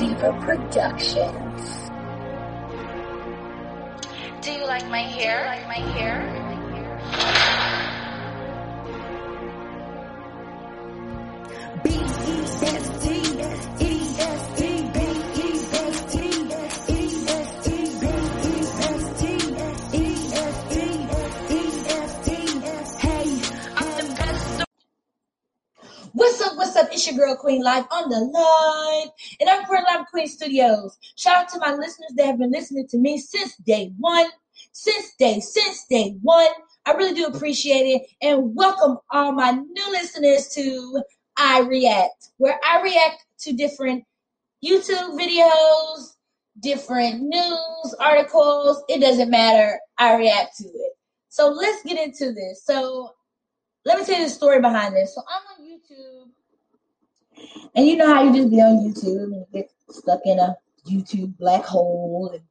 Diva Productions. Do you like my hair? Like my hair? Your girl Queen Live on the line, and I'm for Live Queen Studios. Shout out to my listeners that have been listening to me since day one, since day since day one. I really do appreciate it, and welcome all my new listeners to I React, where I react to different YouTube videos, different news articles. It doesn't matter. I react to it. So let's get into this. So let me tell you the story behind this. So I'm on YouTube, and you know how you just be on YouTube and you get stuck in a YouTube black hole, and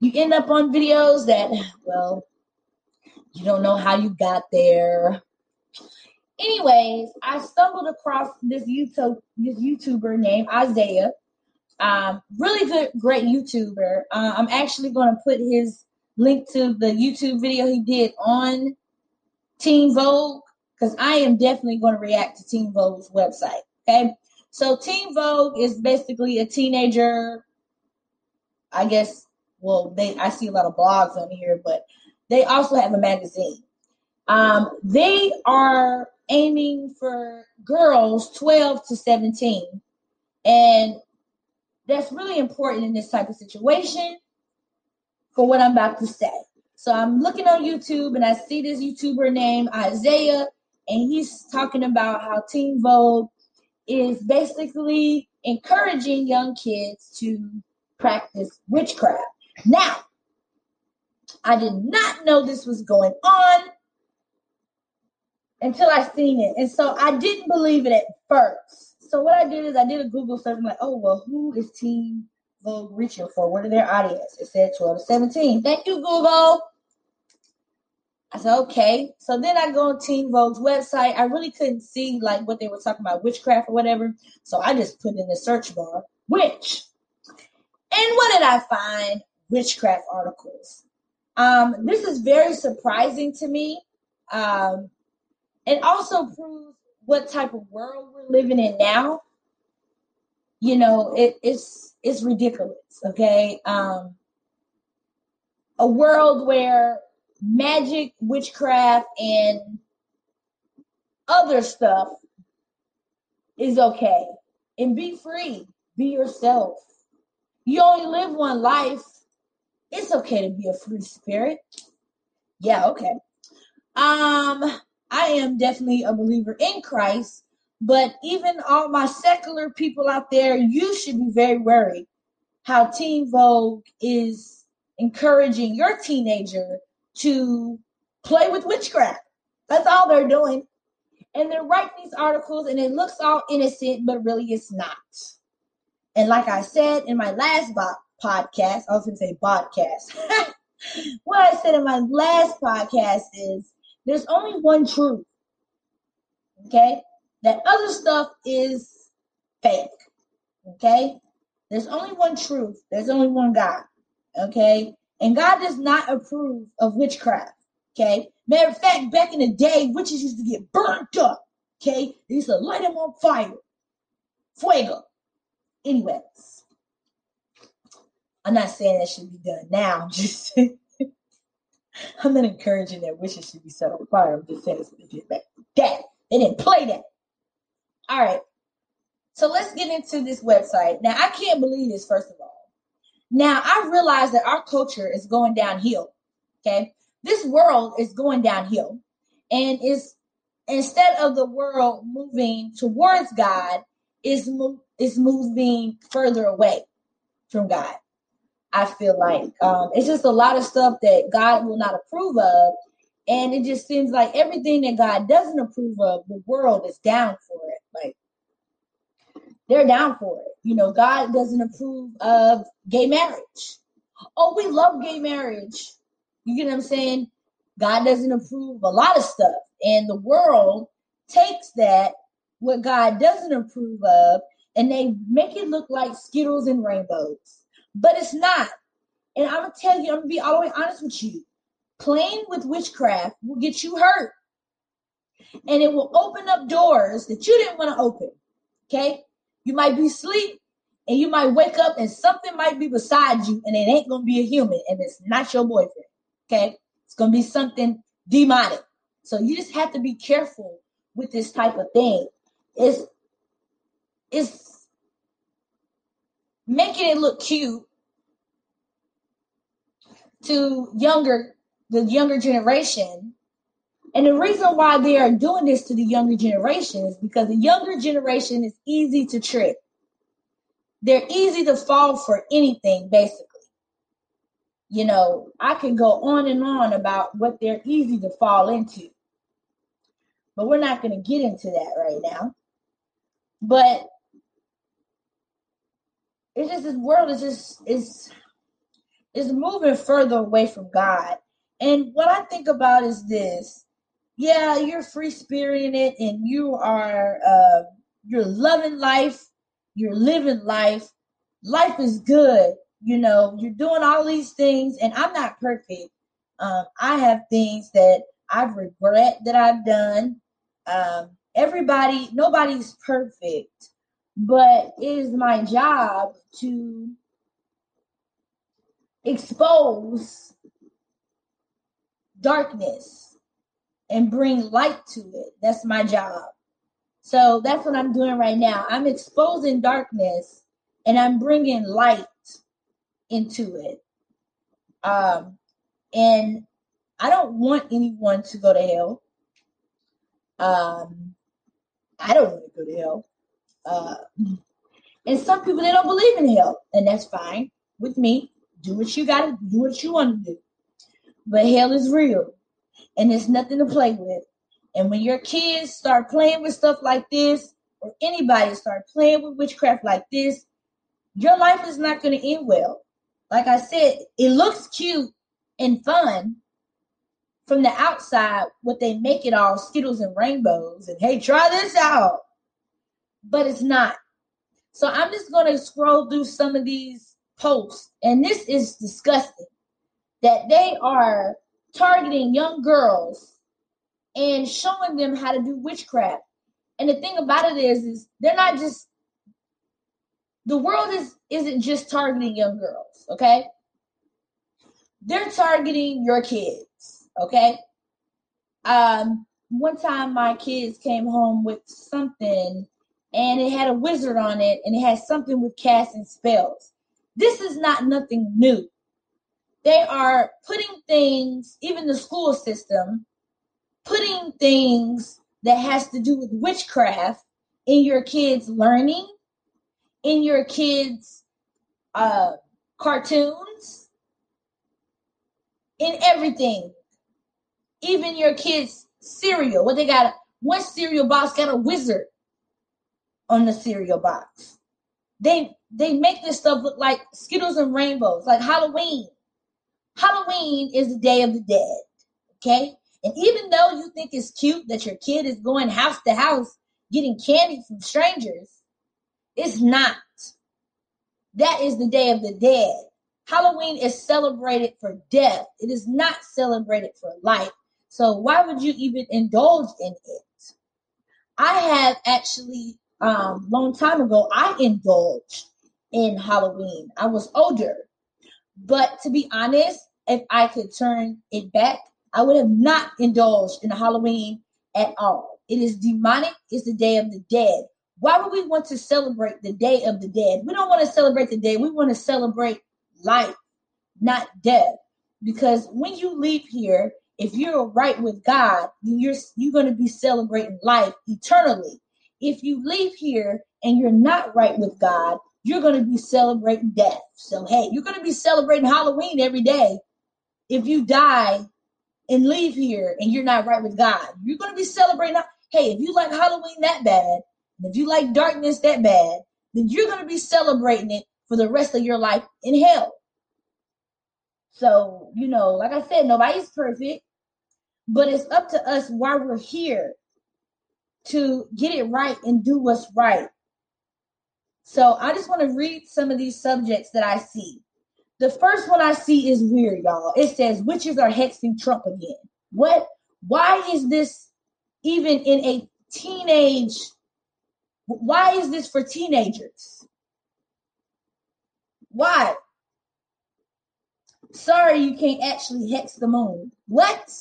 you end up on videos that, well, you don't know how you got there. Anyways, I stumbled across this YouTube this YouTuber named Isaiah. Um, really good, great YouTuber. Uh, I'm actually going to put his link to the YouTube video he did on Teen Vogue because I am definitely going to react to Teen Vogue's website. Okay, so Teen Vogue is basically a teenager. I guess. Well, they I see a lot of blogs on here, but they also have a magazine. Um, they are aiming for girls 12 to 17, and that's really important in this type of situation for what I'm about to say. So I'm looking on YouTube and I see this YouTuber named Isaiah, and he's talking about how Teen Vogue is basically encouraging young kids to practice witchcraft. Now, I did not know this was going on until I seen it. And so I didn't believe it at first. So what I did is I did a Google search. I'm like, oh, well, who is Teen Vogue reaching for? What are their audience? It said 12 to 17. Thank you, Google. I said, okay. So then I go on Teen Vogue's website. I really couldn't see like what they were talking about, witchcraft or whatever. So I just put in the search bar, witch. And what did I find? Witchcraft articles. Um, this is very surprising to me. Um, it also proves what type of world we're living in now. You know, it, it's it's ridiculous. Okay, um, a world where magic, witchcraft, and other stuff is okay, and be free, be yourself. You only live one life. It's okay to be a free spirit. Yeah, okay. Um, I am definitely a believer in Christ, but even all my secular people out there, you should be very worried how Teen Vogue is encouraging your teenager to play with witchcraft. That's all they're doing. And they're writing these articles, and it looks all innocent, but really it's not. And like I said in my last bo- podcast, I was going to say podcast. what I said in my last podcast is there's only one truth. Okay? That other stuff is fake. Okay? There's only one truth. There's only one God. Okay? And God does not approve of witchcraft. Okay? Matter of fact, back in the day, witches used to get burnt up. Okay? They used to light them on fire. Fuego. Anyways. I'm not saying that should be done now. I'm just I'm not encouraging that witches should be set on fire. I'm just saying it's what they did back that. They didn't play that. All right. So let's get into this website. Now I can't believe this, first of all. Now I realize that our culture is going downhill. Okay. This world is going downhill. And is instead of the world moving towards God, is is moving further away from God. I feel like um, it's just a lot of stuff that God will not approve of, and it just seems like everything that God doesn't approve of, the world is down for it. Like they're down for it. You know, God doesn't approve of gay marriage. Oh, we love gay marriage. You get what I'm saying? God doesn't approve of a lot of stuff, and the world takes that what God doesn't approve of and they make it look like Skittles and rainbows, but it's not. And I'm gonna tell you, I'm gonna be all the way honest with you. Playing with witchcraft will get you hurt, and it will open up doors that you didn't want to open. Okay, you might be asleep, and you might wake up, and something might be beside you, and it ain't gonna be a human, and it's not your boyfriend. Okay, it's gonna be something demonic. So you just have to be careful with this type of thing. It's it's making it look cute to younger the younger generation. And the reason why they are doing this to the younger generation is because the younger generation is easy to trick. They're easy to fall for anything, basically. You know, I can go on and on about what they're easy to fall into. But we're not going to get into that right now. But it's just this world is just is is moving further away from God. And what I think about is this: yeah, you're free spiriting it, and you are uh, you're loving life, you're living life. Life is good, you know. You're doing all these things, and I'm not perfect. Um, I have things that I regret that I've done. Um, everybody, nobody's perfect, but it is my job to expose darkness and bring light to it. That's my job. So that's what I'm doing right now. I'm exposing darkness and I'm bringing light into it. Um, and I don't want anyone to go to hell. Um, I don't want to go to hell. Uh, and some people they don't believe in hell, and that's fine with me. Do what you got to do, what you want to do. But hell is real, and it's nothing to play with. And when your kids start playing with stuff like this, or anybody start playing with witchcraft like this, your life is not going to end well. Like I said, it looks cute and fun from the outside, what they make it all Skittles and rainbows, and hey, try this out. But it's not. So I'm just going to scroll through some of these posts, and this is disgusting that they are targeting young girls and showing them how to do witchcraft. And the thing about it is, is they're not just the world is isn't just targeting young girls, okay? They're targeting your kids, okay? Um, one time my kids came home with something and it had a wizard on it and it had something with casting spells. This is not nothing new. They are putting things, even the school system, putting things that has to do with witchcraft in your kids' learning, in your kids' uh, cartoons, in everything. Even your kids' cereal. What they got? One cereal box got a wizard on the cereal box. They they make this stuff look like Skittles and rainbows, like Halloween. Halloween is the Day of the Dead. Okay? And even though you think it's cute that your kid is going house to house getting candy from strangers, it's not. That is the Day of the Dead. Halloween is celebrated for death. It is not celebrated for life. So why would you even indulge in it? I have actually um long time ago I indulged in Halloween. I was older. But to be honest, if I could turn it back, I would have not indulged in Halloween at all. It is demonic, it's the day of the dead. Why would we want to celebrate the day of the dead? We don't want to celebrate the day, we want to celebrate life, not death. Because when you leave here, if you're right with God, then you're you're going to be celebrating life eternally. If you leave here and you're not right with God, you're going to be celebrating death. So hey, you're going to be celebrating Halloween every day. If you die and leave here and you're not right with God, you're going to be celebrating. Hey, if you like Halloween that bad, if you like darkness that bad, then you're going to be celebrating it for the rest of your life in hell. So, you know, like I said, nobody's perfect, but it's up to us while we're here to get it right and do what's right. So I just want to read some of these subjects that I see. The first one I see is weird, y'all. It says witches are hexing Trump again. What? Why is this even in a teenage? Why is this for teenagers? Why? Sorry, you can't actually hex the moon. What?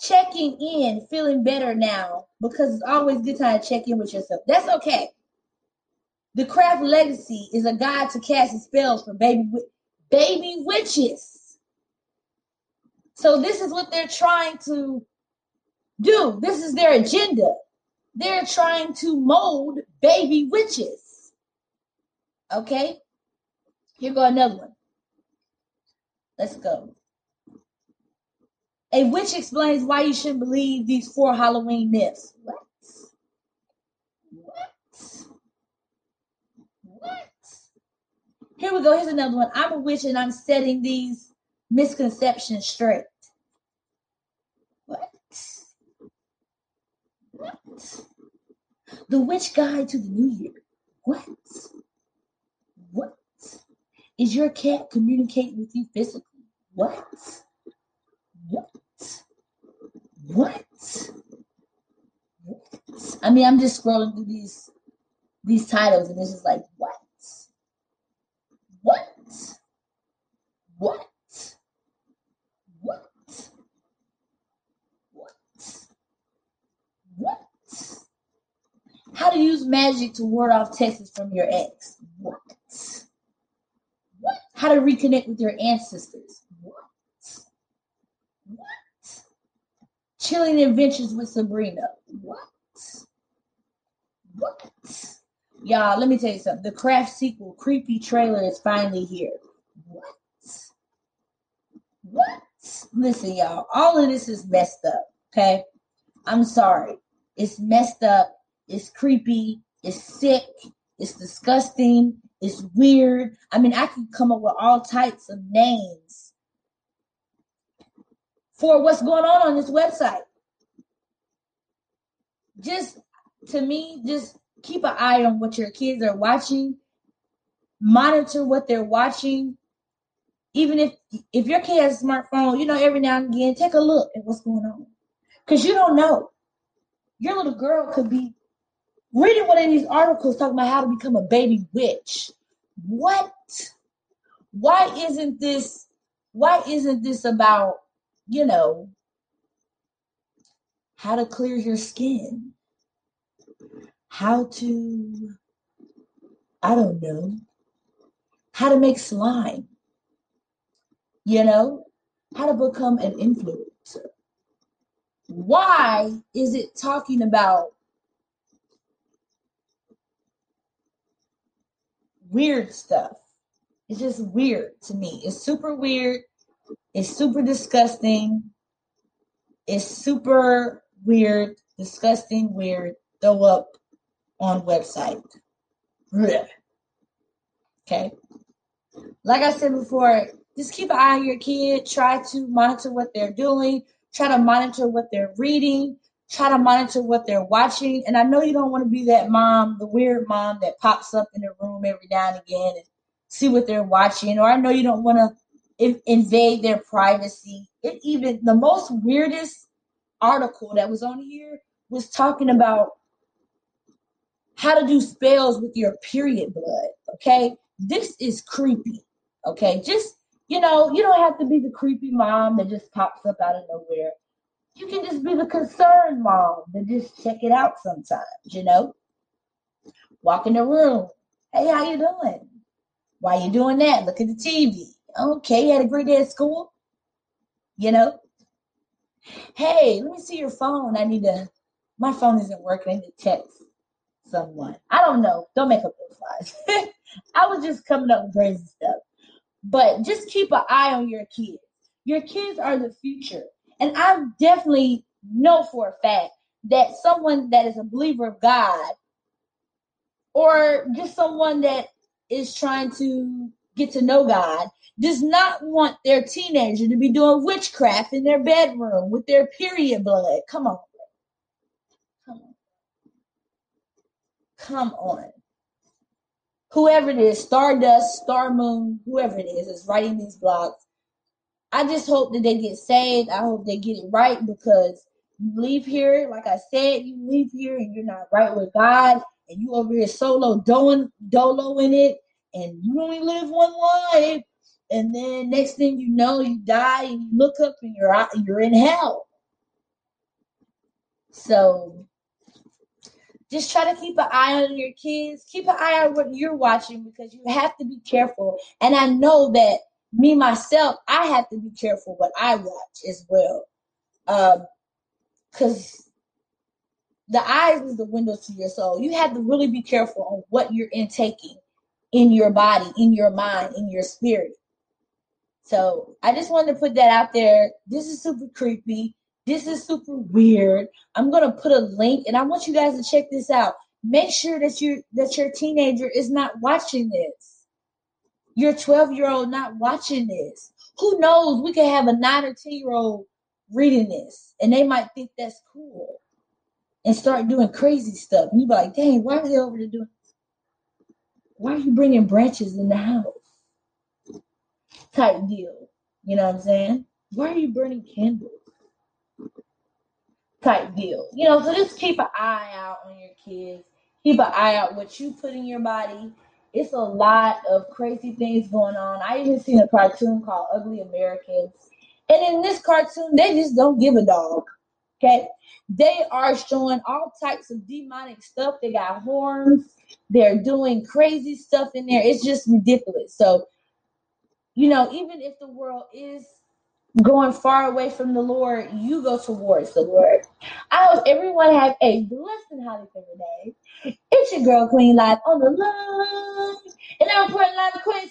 Checking in, feeling better now because it's always good time to check in with yourself. That's okay. The craft legacy is a guide to casting spells for baby baby witches. So this is what they're trying to do. This is their agenda. They're trying to mold baby witches. Okay? Here go another one. Let's go. A witch explains why you shouldn't believe these four Halloween myths. What? What? Here we go. Here's another one. I'm a witch and I'm setting these misconceptions straight. What? What? The Witch Guide to the New Year. What? What? Is your cat communicating with you physically? What? What? What? What? I mean, I'm just scrolling through these these titles, and this is like, what? What? What? What? What? What? How to use magic to ward off texts from your ex? What? What? How to reconnect with your ancestors? What? What? Chilling adventures with Sabrina? What? What? Y'all, let me tell you something. The Craft sequel, Creepy Trailer, is finally here. What? What? Listen, y'all, all of this is messed up, okay? I'm sorry. It's messed up. It's creepy. It's sick. It's disgusting. It's weird. I mean, I could come up with all types of names for what's going on on this website. Just to me, just keep an eye on what your kids are watching. Monitor what they're watching. Even if if your kid has a smartphone, you know, every now and again, take a look at what's going on. Because you don't know. Your little girl could be reading one of these articles talking about how to become a baby witch. What? Why isn't this why isn't this about, you know, how to clear your skin? How to I don't know. How to make slime. You know, how to become an influencer. Why is it talking about weird stuff? It's just weird to me. It's super weird. It's super disgusting. It's super weird, disgusting, weird. Throw up on website. Okay. Like I said before, just keep an eye on your kid. Try to monitor what they're doing. Try to monitor what they're reading. Try to monitor what they're watching. And I know you don't want to be that mom, the weird mom that pops up in the room every now and again and see what they're watching. Or I know you don't want to invade their privacy. It even the most weirdest article that was on here was talking about how to do spells with your period blood. Okay. This is creepy. Okay. Just, you know, you don't have to be the creepy mom that just pops up out of nowhere. You can just be the concerned mom that just check it out sometimes, you know? Walk in the room. Hey, how you doing? Why you doing that? Look at the TV. Okay, you had a great day at school? You know? Hey, let me see your phone. I need to, my phone isn't working. I need to text someone. I don't know. Don't make up those lies. I was just coming up with crazy stuff. But just keep an eye on your kids. Your kids are the future. And I definitely know for a fact that someone that is a believer of God or just someone that is trying to get to know God does not want their teenager to be doing witchcraft in their bedroom with their period blood. Come on. Come on. Whoever it is, Stardust, Star Moon, whoever it is, is writing these blogs. I just hope that they get saved. I hope they get it right because you leave here, like I said, you leave here and you're not right with God, and you over here solo doing dolo in it, and you only live one life. And then next thing you know, you die and you look up and you're out, you're in hell. So just try to keep an eye on your kids. Keep an eye on what you're watching because you have to be careful. And I know that me myself, I have to be careful what I watch as well. Um, because the eyes is the window to your soul. You have to really be careful on what you're intaking in your body, in your mind, in your spirit. So I just wanted to put that out there. This is super creepy. This is super weird. I'm gonna put a link, and I want you guys to check this out. Make sure that you that your teenager is not watching this. Your 12 year old not watching this. Who knows? We could have a nine or 10 year old reading this, and they might think that's cool and start doing crazy stuff. And you be like, dang, why are they over there doing? Why are you bringing branches in the house? Type deal. You know what I'm saying? Why are you burning candles? Type deal. You know, so just keep an eye out on your kids. Keep an eye out what you put in your body. It's a lot of crazy things going on. I even seen a cartoon called Ugly Americans. And in this cartoon, they just don't give a dog. Okay. They are showing all types of demonic stuff. They got horns. They're doing crazy stuff in there. It's just ridiculous. So, you know, even if the world is going far away from the Lord, you go towards the Lord. I hope everyone have a blessed and highly favored day. It's your girl Queen Live on the line. And I'm live Queen